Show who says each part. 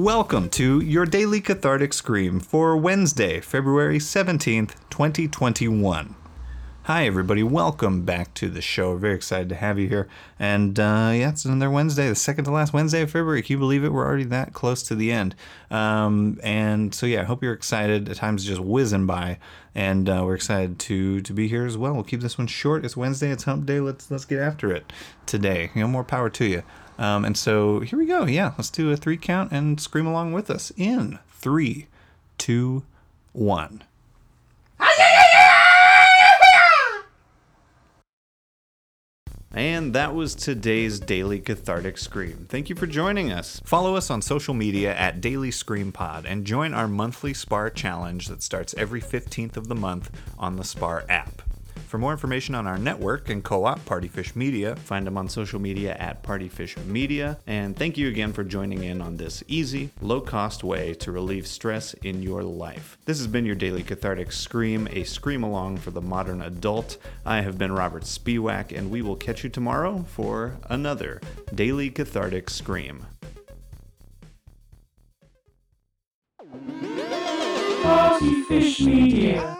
Speaker 1: Welcome to your daily cathartic scream for Wednesday, February 17th, 2021. Hi, everybody. Welcome back to the show. Very excited to have you here. And uh, yeah, it's another Wednesday, the second to last Wednesday of February. Can you believe it? We're already that close to the end. Um, and so yeah, I hope you're excited. The time's just whizzing by, and uh, we're excited to to be here as well. We'll keep this one short. It's Wednesday. It's Hump Day. Let's let's get after it today. You know, more power to you. Um, and so here we go. Yeah, let's do a three count and scream along with us in three, two, one. And that was today's Daily Cathartic Scream. Thank you for joining us. Follow us on social media at Daily Scream Pod and join our monthly SPAR challenge that starts every 15th of the month on the SPAR app. For more information on our network and co op Partyfish Media, find them on social media at Party Partyfish Media. And thank you again for joining in on this easy, low cost way to relieve stress in your life. This has been your daily cathartic scream, a scream along for the modern adult. I have been Robert Spiewak, and we will catch you tomorrow for another daily cathartic scream.
Speaker 2: Partyfish Media.